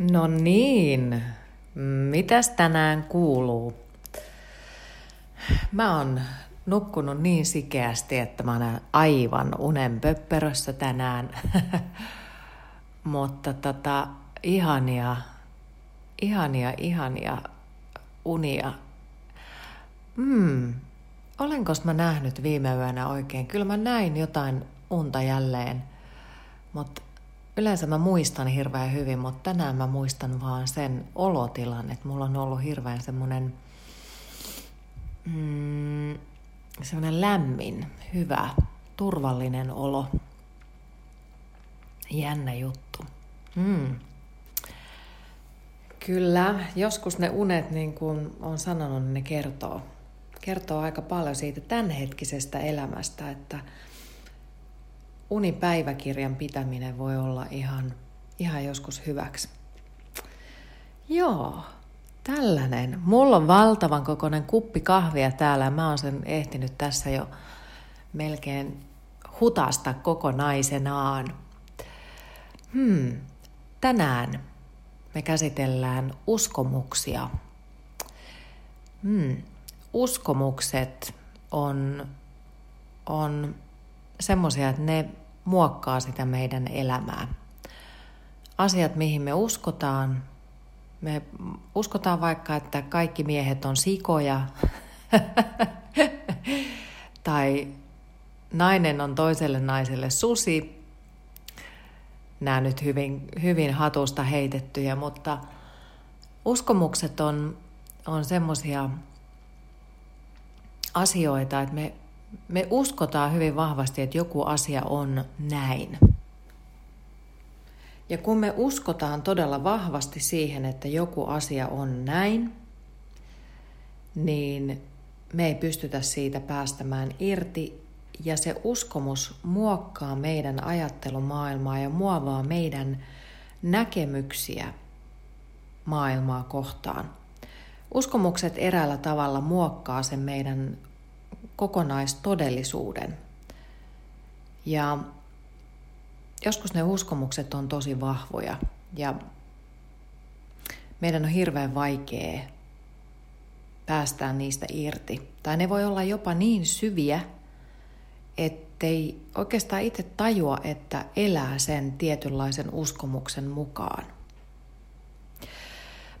No niin, mitäs tänään kuuluu? Mä oon nukkunut niin sikeästi, että mä oon aivan unen pöpperössä tänään. Mutta tota, ihania, ihania, ihania unia. Hmm, olenko mä nähnyt viime yönä oikein? Kyllä mä näin jotain unta jälleen, mutta Yleensä mä muistan hirveän hyvin, mutta tänään mä muistan vaan sen olotilan, että mulla on ollut hirveän semmoinen mm, lämmin, hyvä, turvallinen olo. Jännä juttu. Mm. Kyllä, joskus ne unet, niin kuin on sanonut, niin ne kertoo, kertoo aika paljon siitä tämänhetkisestä elämästä, että unipäiväkirjan pitäminen voi olla ihan, ihan joskus hyväksi. Joo, tällainen. Mulla on valtavan kokoinen kuppi kahvia täällä mä oon sen ehtinyt tässä jo melkein hutasta kokonaisenaan. Hmm, tänään me käsitellään uskomuksia. Hmm, uskomukset on, on semmoisia, että ne muokkaa sitä meidän elämää. Asiat, mihin me uskotaan, me uskotaan vaikka, että kaikki miehet on sikoja, tai nainen on toiselle naiselle susi. Nämä nyt hyvin, hyvin hatusta heitettyjä, mutta uskomukset on, on semmoisia asioita, että me me uskotaan hyvin vahvasti, että joku asia on näin. Ja kun me uskotaan todella vahvasti siihen, että joku asia on näin, niin me ei pystytä siitä päästämään irti ja se uskomus muokkaa meidän ajattelumaailmaa ja muovaa meidän näkemyksiä maailmaa kohtaan. Uskomukset eräällä tavalla muokkaa sen meidän kokonaistodellisuuden. Ja joskus ne uskomukset on tosi vahvoja ja meidän on hirveän vaikea päästään niistä irti. Tai ne voi olla jopa niin syviä, ettei oikeastaan itse tajua, että elää sen tietynlaisen uskomuksen mukaan.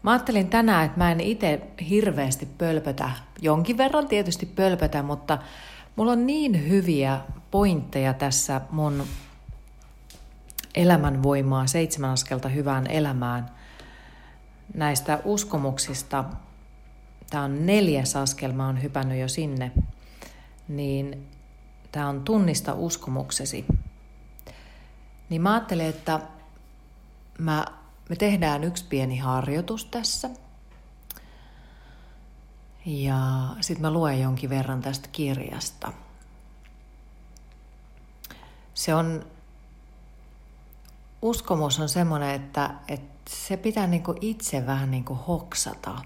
Mä ajattelin tänään, että mä en itse hirveästi pölpötä, jonkin verran tietysti pölpötä, mutta mulla on niin hyviä pointteja tässä mun elämänvoimaa, seitsemän askelta hyvään elämään näistä uskomuksista. Tämä on neljäs askel, mä oon hypännyt jo sinne. Niin tämä on tunnista uskomuksesi. Niin mä ajattelin, että mä me tehdään yksi pieni harjoitus tässä. Ja sitten mä luen jonkin verran tästä kirjasta. Se on, uskomus on semmoinen, että, että se pitää niinku itse vähän niinku hoksata.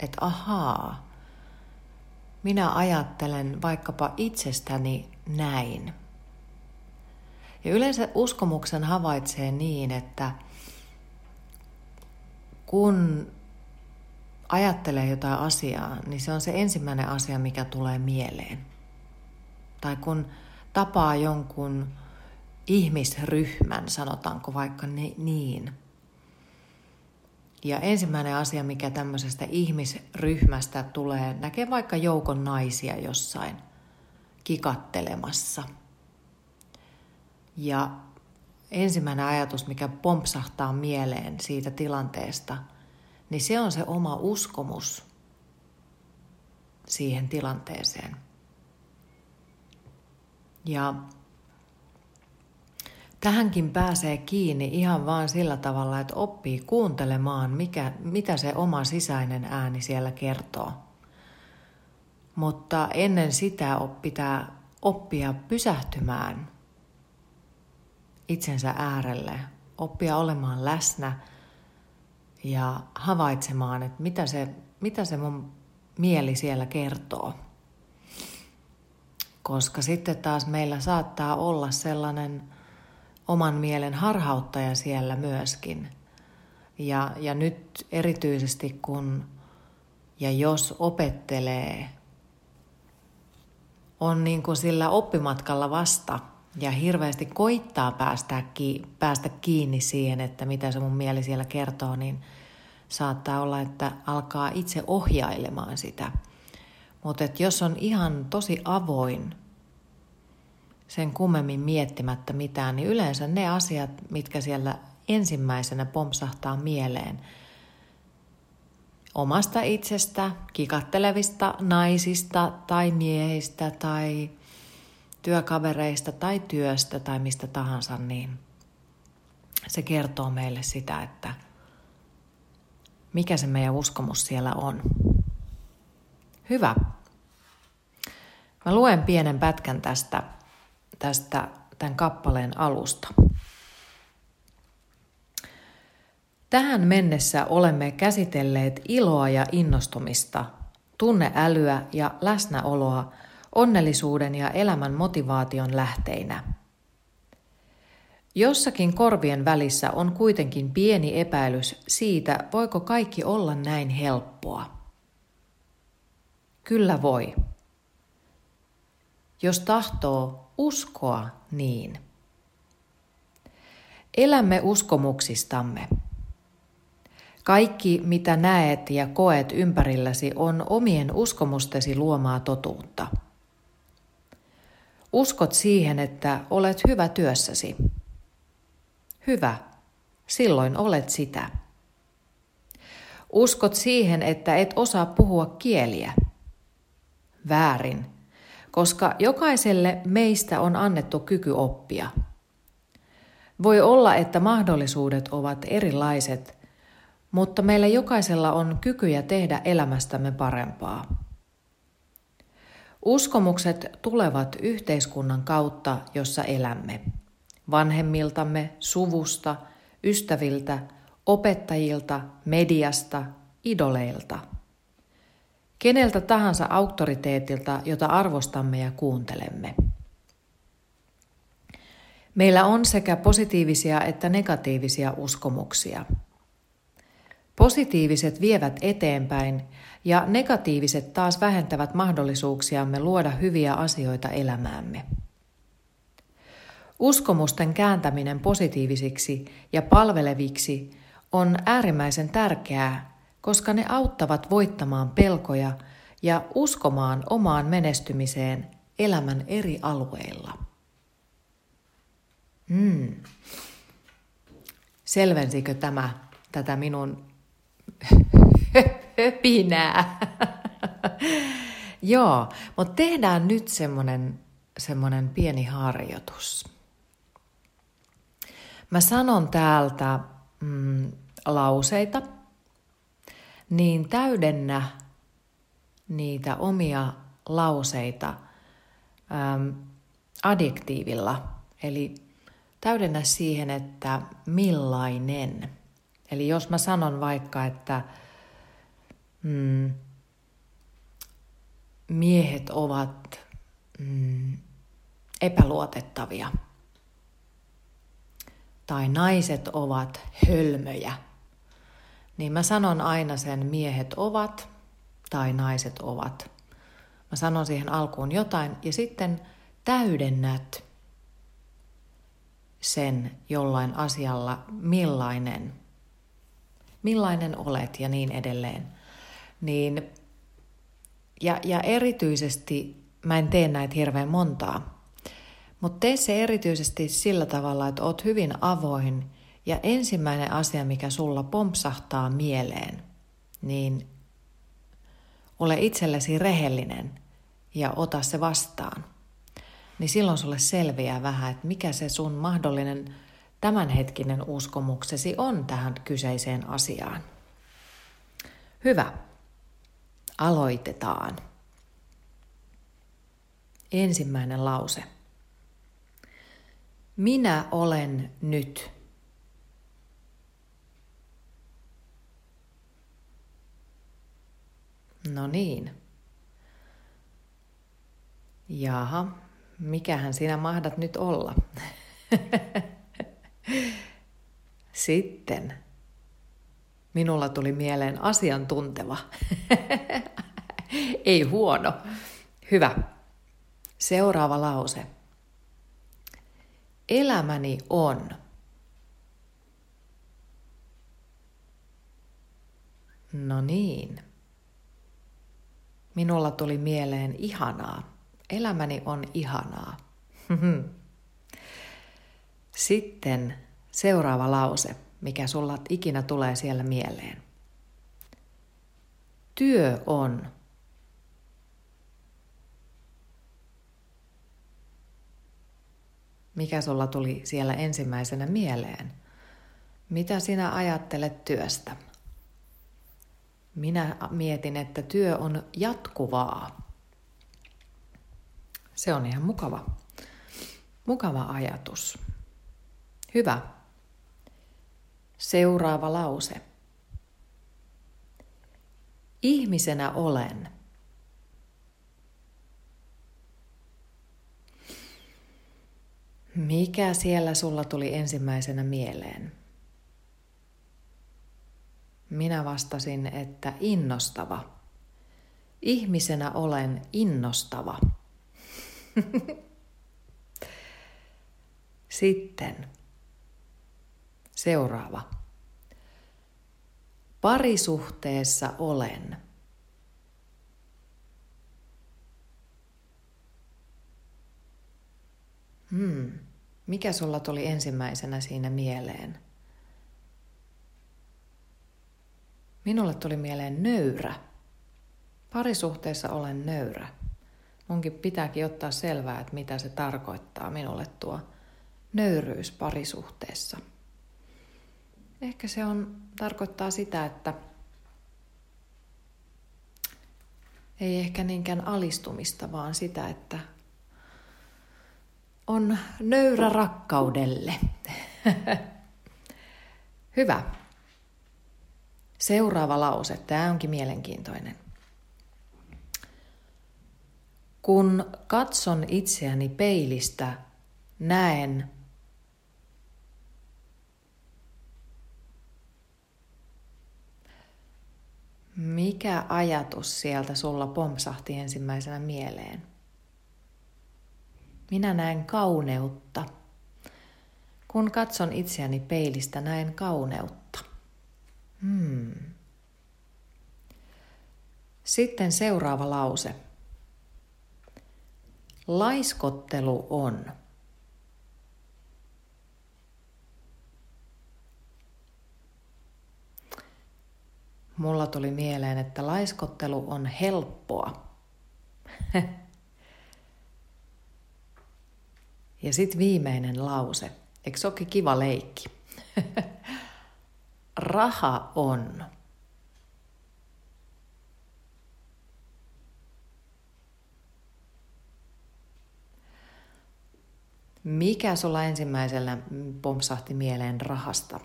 Että ahaa, minä ajattelen vaikkapa itsestäni näin. Ja yleensä uskomuksen havaitsee niin, että – kun ajattelee jotain asiaa, niin se on se ensimmäinen asia, mikä tulee mieleen. Tai kun tapaa jonkun ihmisryhmän, sanotaanko vaikka niin. Ja ensimmäinen asia, mikä tämmöisestä ihmisryhmästä tulee, näkee vaikka joukon naisia jossain kikattelemassa. Ja ensimmäinen ajatus, mikä pompsahtaa mieleen siitä tilanteesta, niin se on se oma uskomus siihen tilanteeseen. Ja tähänkin pääsee kiinni ihan vaan sillä tavalla, että oppii kuuntelemaan, mikä, mitä se oma sisäinen ääni siellä kertoo. Mutta ennen sitä pitää oppia pysähtymään – itsensä äärelle, oppia olemaan läsnä ja havaitsemaan, että mitä se, mitä se mun mieli siellä kertoo. Koska sitten taas meillä saattaa olla sellainen oman mielen harhauttaja siellä myöskin, Ja, ja nyt erityisesti kun ja jos opettelee, on niin kuin sillä oppimatkalla vasta ja hirveästi koittaa päästä, päästä kiinni siihen, että mitä se mun mieli siellä kertoo, niin saattaa olla, että alkaa itse ohjailemaan sitä. Mutta jos on ihan tosi avoin sen kummemmin miettimättä mitään, niin yleensä ne asiat, mitkä siellä ensimmäisenä pompsahtaa mieleen omasta itsestä, kikattelevista naisista tai miehistä tai työkavereista tai työstä tai mistä tahansa, niin se kertoo meille sitä, että mikä se meidän uskomus siellä on. Hyvä. Mä luen pienen pätkän tästä, tästä tämän kappaleen alusta. Tähän mennessä olemme käsitelleet iloa ja innostumista, tunneälyä ja läsnäoloa onnellisuuden ja elämän motivaation lähteinä. Jossakin korvien välissä on kuitenkin pieni epäilys siitä, voiko kaikki olla näin helppoa. Kyllä voi. Jos tahtoo uskoa niin. Elämme uskomuksistamme. Kaikki, mitä näet ja koet ympärilläsi, on omien uskomustesi luomaa totuutta. Uskot siihen, että olet hyvä työssäsi. Hyvä, silloin olet sitä. Uskot siihen, että et osaa puhua kieliä. Väärin, koska jokaiselle meistä on annettu kyky oppia. Voi olla, että mahdollisuudet ovat erilaiset, mutta meillä jokaisella on kykyjä tehdä elämästämme parempaa. Uskomukset tulevat yhteiskunnan kautta, jossa elämme. Vanhemmiltamme, suvusta, ystäviltä, opettajilta, mediasta, idoleilta. Keneltä tahansa auktoriteetilta, jota arvostamme ja kuuntelemme. Meillä on sekä positiivisia että negatiivisia uskomuksia – Positiiviset vievät eteenpäin ja negatiiviset taas vähentävät mahdollisuuksiamme luoda hyviä asioita elämäämme. Uskomusten kääntäminen positiivisiksi ja palveleviksi on äärimmäisen tärkeää, koska ne auttavat voittamaan pelkoja ja uskomaan omaan menestymiseen elämän eri alueilla. Hmm. Selvensikö tämä tätä minun höpinää. Joo, mutta tehdään nyt semmonen, semmonen pieni harjoitus. Mä sanon täältä mm, lauseita, niin täydennä niitä omia lauseita äm, adjektiivilla. Eli täydennä siihen, että millainen – Eli jos mä sanon vaikka, että mm, miehet ovat mm, epäluotettavia tai naiset ovat hölmöjä, niin mä sanon aina sen miehet ovat tai naiset ovat. Mä sanon siihen alkuun jotain ja sitten täydennät sen jollain asialla, millainen millainen olet ja niin edelleen. Niin, ja, ja erityisesti, mä en tee näitä hirveän montaa, mutta tee se erityisesti sillä tavalla, että oot hyvin avoin ja ensimmäinen asia, mikä sulla pompsahtaa mieleen, niin ole itsellesi rehellinen ja ota se vastaan. Niin silloin sulle selviää vähän, että mikä se sun mahdollinen tämänhetkinen uskomuksesi on tähän kyseiseen asiaan. Hyvä. Aloitetaan. Ensimmäinen lause. Minä olen nyt. No niin. Jaha, mikähän sinä mahdat nyt olla? Sitten. Minulla tuli mieleen asiantunteva. Ei huono. Hyvä. Seuraava lause. Elämäni on. No niin. Minulla tuli mieleen ihanaa. Elämäni on ihanaa. Sitten seuraava lause, mikä sulla ikinä tulee siellä mieleen. Työ on. Mikä sulla tuli siellä ensimmäisenä mieleen? Mitä sinä ajattelet työstä? Minä mietin, että työ on jatkuvaa. Se on ihan mukava. Mukava ajatus. Hyvä. Seuraava lause. Ihmisenä olen. Mikä siellä sulla tuli ensimmäisenä mieleen? Minä vastasin, että innostava. Ihmisenä olen innostava. Sitten seuraava. Parisuhteessa olen. Hmm. Mikä sulla tuli ensimmäisenä siinä mieleen? Minulle tuli mieleen nöyrä. Parisuhteessa olen nöyrä. Munkin pitääkin ottaa selvää, että mitä se tarkoittaa minulle tuo nöyryys parisuhteessa. Ehkä se on, tarkoittaa sitä, että ei ehkä niinkään alistumista, vaan sitä, että on nöyrä rakkaudelle. Hyvä. Seuraava lause. Tämä onkin mielenkiintoinen. Kun katson itseäni peilistä, näen Mikä ajatus sieltä sulla pompsahti ensimmäisenä mieleen? Minä näen kauneutta. Kun katson itseäni peilistä, näen kauneutta. Hmm. Sitten seuraava lause. Laiskottelu on. Mulla tuli mieleen, että laiskottelu on helppoa. ja sitten viimeinen lause. Eikö se kiva leikki? Raha on. Mikä sulla ensimmäisellä pompsahti mieleen rahasta?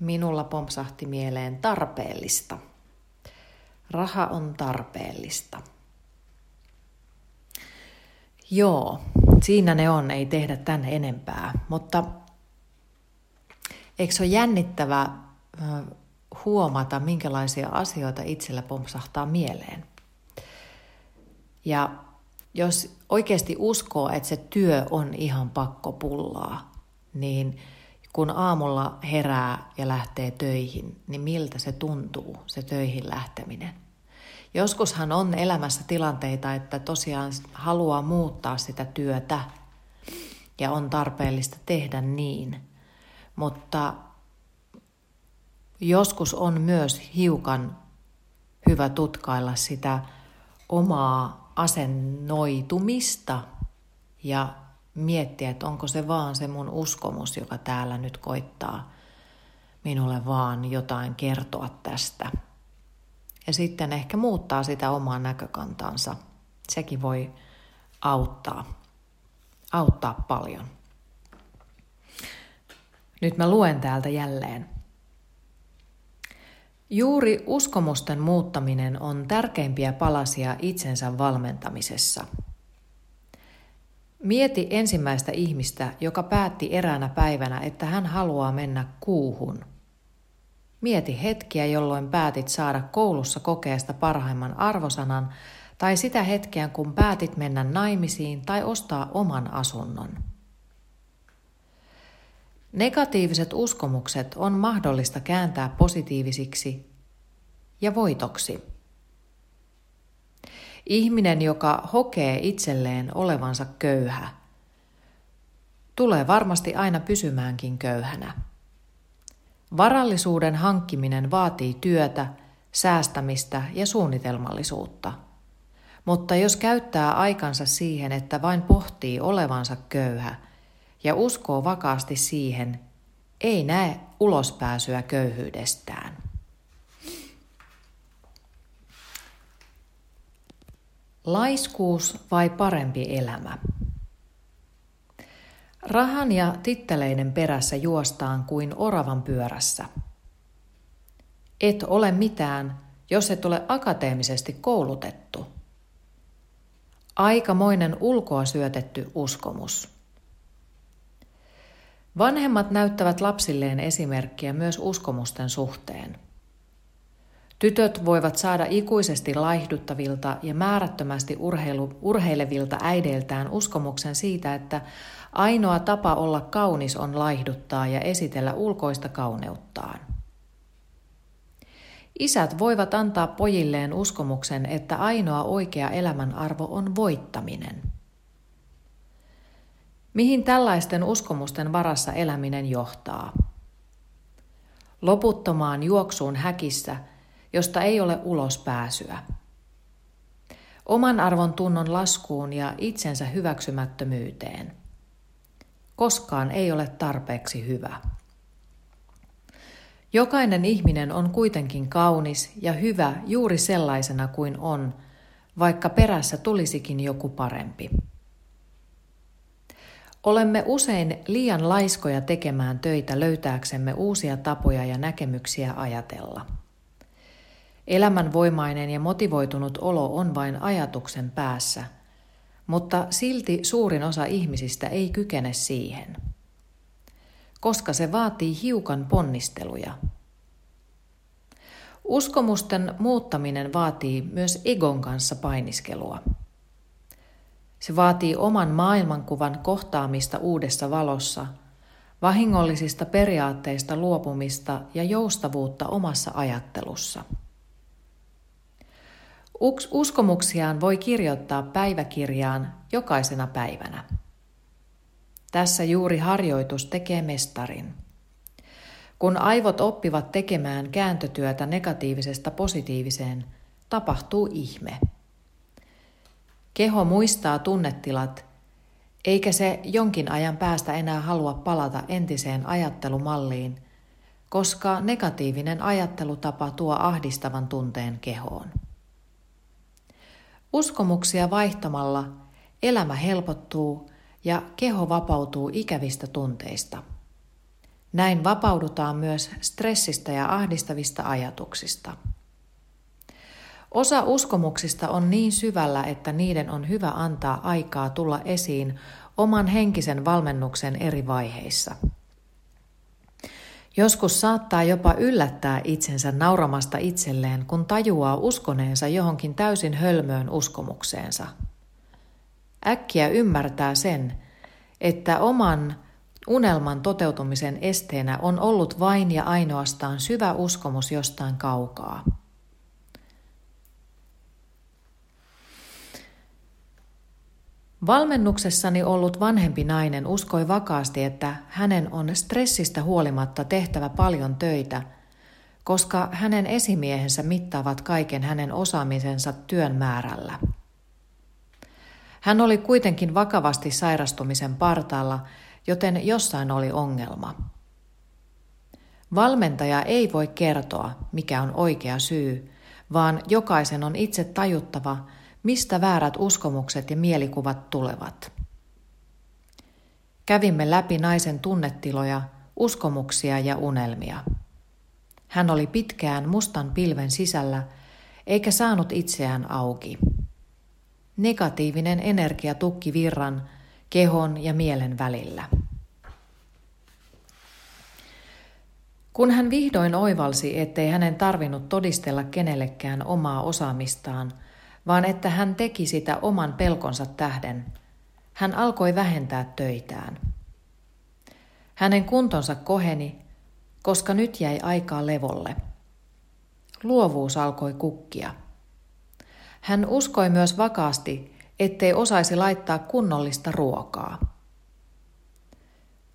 Minulla pompsahti mieleen tarpeellista. Raha on tarpeellista. Joo, siinä ne on, ei tehdä tän enempää. Mutta eikö se ole jännittävä huomata, minkälaisia asioita itsellä pompsahtaa mieleen? Ja jos oikeasti uskoo, että se työ on ihan pakko pullaa, niin kun aamulla herää ja lähtee töihin, niin miltä se tuntuu, se töihin lähteminen? Joskushan on elämässä tilanteita, että tosiaan haluaa muuttaa sitä työtä ja on tarpeellista tehdä niin, mutta joskus on myös hiukan hyvä tutkailla sitä omaa asennoitumista ja miettiä, että onko se vaan se mun uskomus, joka täällä nyt koittaa minulle vaan jotain kertoa tästä. Ja sitten ehkä muuttaa sitä omaa näkökantansa. Sekin voi auttaa, auttaa paljon. Nyt mä luen täältä jälleen. Juuri uskomusten muuttaminen on tärkeimpiä palasia itsensä valmentamisessa – Mieti ensimmäistä ihmistä, joka päätti eräänä päivänä, että hän haluaa mennä kuuhun. Mieti hetkiä, jolloin päätit saada koulussa kokeesta parhaimman arvosanan, tai sitä hetkeä, kun päätit mennä naimisiin tai ostaa oman asunnon. Negatiiviset uskomukset on mahdollista kääntää positiivisiksi ja voitoksi. Ihminen, joka hokee itselleen olevansa köyhä, tulee varmasti aina pysymäänkin köyhänä. Varallisuuden hankkiminen vaatii työtä, säästämistä ja suunnitelmallisuutta. Mutta jos käyttää aikansa siihen, että vain pohtii olevansa köyhä ja uskoo vakaasti siihen, ei näe ulospääsyä köyhyydestään. Laiskuus vai parempi elämä? Rahan ja titteleiden perässä juostaan kuin oravan pyörässä. Et ole mitään, jos et ole akateemisesti koulutettu. Aikamoinen ulkoa syötetty uskomus. Vanhemmat näyttävät lapsilleen esimerkkiä myös uskomusten suhteen. Tytöt voivat saada ikuisesti laihduttavilta ja määrättömästi urheilu, urheilevilta äideiltään uskomuksen siitä, että ainoa tapa olla kaunis on laihduttaa ja esitellä ulkoista kauneuttaan. Isät voivat antaa pojilleen uskomuksen, että ainoa oikea elämän arvo on voittaminen. Mihin tällaisten uskomusten varassa eläminen johtaa? Loputtomaan juoksuun häkissä – josta ei ole ulospääsyä. Oman arvon tunnon laskuun ja itsensä hyväksymättömyyteen. Koskaan ei ole tarpeeksi hyvä. Jokainen ihminen on kuitenkin kaunis ja hyvä juuri sellaisena kuin on, vaikka perässä tulisikin joku parempi. Olemme usein liian laiskoja tekemään töitä löytääksemme uusia tapoja ja näkemyksiä ajatella. Elämänvoimainen ja motivoitunut olo on vain ajatuksen päässä, mutta silti suurin osa ihmisistä ei kykene siihen, koska se vaatii hiukan ponnisteluja. Uskomusten muuttaminen vaatii myös egon kanssa painiskelua. Se vaatii oman maailmankuvan kohtaamista uudessa valossa, vahingollisista periaatteista luopumista ja joustavuutta omassa ajattelussa. Uskomuksiaan voi kirjoittaa päiväkirjaan jokaisena päivänä. Tässä juuri harjoitus tekee mestarin. Kun aivot oppivat tekemään kääntötyötä negatiivisesta positiiviseen, tapahtuu ihme. Keho muistaa tunnetilat, eikä se jonkin ajan päästä enää halua palata entiseen ajattelumalliin, koska negatiivinen ajattelutapa tuo ahdistavan tunteen kehoon. Uskomuksia vaihtamalla elämä helpottuu ja keho vapautuu ikävistä tunteista. Näin vapaudutaan myös stressistä ja ahdistavista ajatuksista. Osa uskomuksista on niin syvällä, että niiden on hyvä antaa aikaa tulla esiin oman henkisen valmennuksen eri vaiheissa – Joskus saattaa jopa yllättää itsensä nauramasta itselleen, kun tajuaa uskoneensa johonkin täysin hölmöön uskomukseensa. Äkkiä ymmärtää sen, että oman unelman toteutumisen esteenä on ollut vain ja ainoastaan syvä uskomus jostain kaukaa. Valmennuksessani ollut vanhempi nainen uskoi vakaasti, että hänen on stressistä huolimatta tehtävä paljon töitä, koska hänen esimiehensä mittaavat kaiken hänen osaamisensa työn määrällä. Hän oli kuitenkin vakavasti sairastumisen partaalla, joten jossain oli ongelma. Valmentaja ei voi kertoa, mikä on oikea syy, vaan jokaisen on itse tajuttava, Mistä väärät uskomukset ja mielikuvat tulevat? Kävimme läpi naisen tunnetiloja, uskomuksia ja unelmia. Hän oli pitkään mustan pilven sisällä, eikä saanut itseään auki. Negatiivinen energia tukki virran kehon ja mielen välillä. Kun hän vihdoin oivalsi, ettei hänen tarvinnut todistella kenellekään omaa osaamistaan, vaan että hän teki sitä oman pelkonsa tähden, hän alkoi vähentää töitään. Hänen kuntonsa koheni, koska nyt jäi aikaa levolle. Luovuus alkoi kukkia. Hän uskoi myös vakaasti, ettei osaisi laittaa kunnollista ruokaa.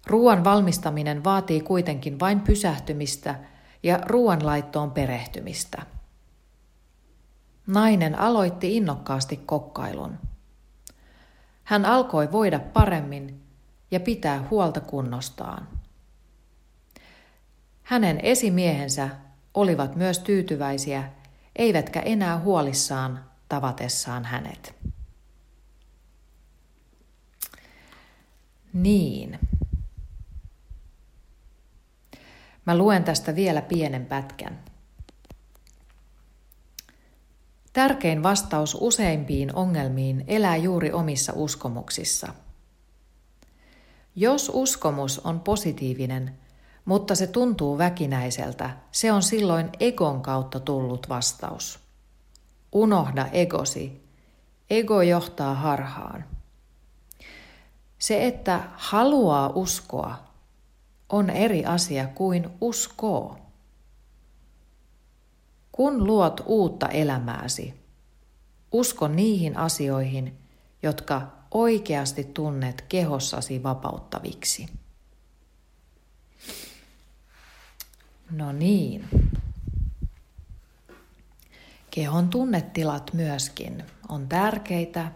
Ruoan valmistaminen vaatii kuitenkin vain pysähtymistä ja ruoanlaittoon perehtymistä. Nainen aloitti innokkaasti kokkailun. Hän alkoi voida paremmin ja pitää huolta kunnostaan. Hänen esimiehensä olivat myös tyytyväisiä, eivätkä enää huolissaan tavatessaan hänet. Niin. Mä luen tästä vielä pienen pätkän. Tärkein vastaus useimpiin ongelmiin elää juuri omissa uskomuksissa. Jos uskomus on positiivinen, mutta se tuntuu väkinäiseltä, se on silloin egon kautta tullut vastaus. Unohda egosi. Ego johtaa harhaan. Se, että haluaa uskoa, on eri asia kuin uskoo. Kun luot uutta elämääsi, usko niihin asioihin, jotka oikeasti tunnet kehossasi vapauttaviksi. No niin. Kehon tunnetilat myöskin on tärkeitä,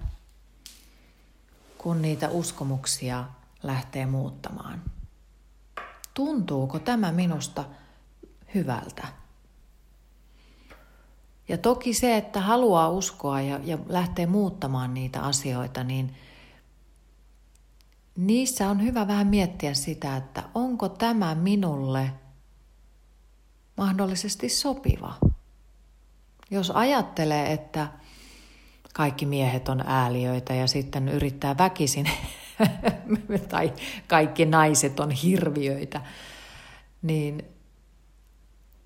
kun niitä uskomuksia lähtee muuttamaan. Tuntuuko tämä minusta hyvältä? Ja toki se, että haluaa uskoa ja, ja lähtee muuttamaan niitä asioita, niin niissä on hyvä vähän miettiä sitä, että onko tämä minulle mahdollisesti sopiva. Jos ajattelee, että kaikki miehet on ääliöitä ja sitten yrittää väkisin, tai kaikki naiset on hirviöitä, niin,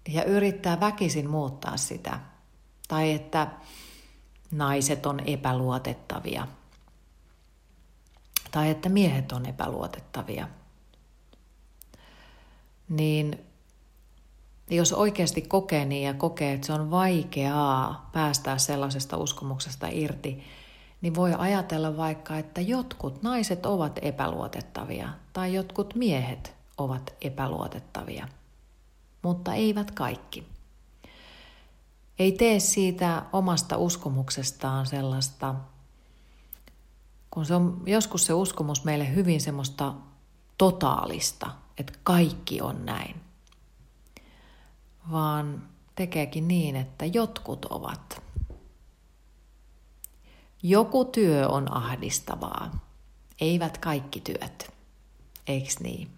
ja yrittää väkisin muuttaa sitä, tai että naiset on epäluotettavia, tai että miehet on epäluotettavia, niin jos oikeasti kokee niin ja kokee, että se on vaikeaa päästää sellaisesta uskomuksesta irti, niin voi ajatella vaikka, että jotkut naiset ovat epäluotettavia tai jotkut miehet ovat epäluotettavia, mutta eivät kaikki. Ei tee siitä omasta uskomuksestaan sellaista, kun se on joskus se uskomus meille hyvin semmoista totaalista, että kaikki on näin vaan tekeekin niin, että jotkut ovat. Joku työ on ahdistavaa, eivät kaikki työt. Eiks niin?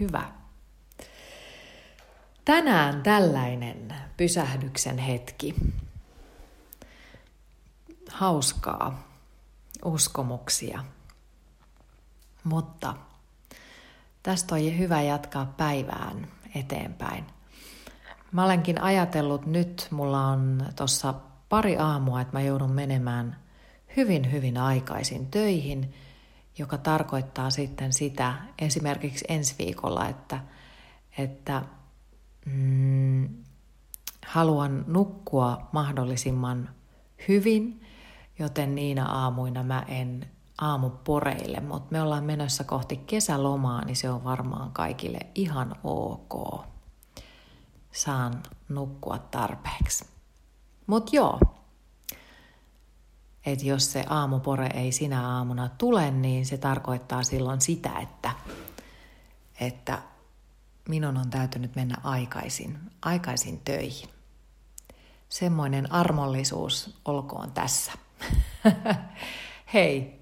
Hyvä. Tänään tällainen pysähdyksen hetki. Hauskaa uskomuksia. Mutta tästä on hyvä jatkaa päivään eteenpäin. Mä olenkin ajatellut nyt, mulla on tuossa pari aamua, että mä joudun menemään hyvin, hyvin aikaisin töihin, joka tarkoittaa sitten sitä esimerkiksi ensi viikolla, että, että mm, haluan nukkua mahdollisimman hyvin, joten niinä aamuina mä en aamuporeille, mutta me ollaan menossa kohti kesälomaa, niin se on varmaan kaikille ihan ok saan nukkua tarpeeksi. Mutta joo, että jos se aamupore ei sinä aamuna tule, niin se tarkoittaa silloin sitä, että, että minun on täytynyt mennä aikaisin, aikaisin töihin. Semmoinen armollisuus olkoon tässä. Hei,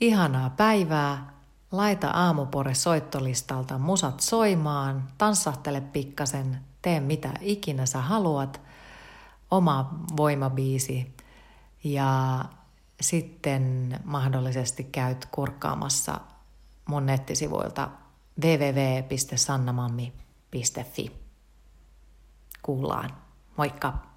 ihanaa päivää. Laita aamupore soittolistalta musat soimaan, tanssahtele pikkasen, tee mitä ikinä sä haluat, oma voimabiisi ja sitten mahdollisesti käyt kurkkaamassa mun nettisivuilta www.sannamammi.fi. Kuullaan. Moikka!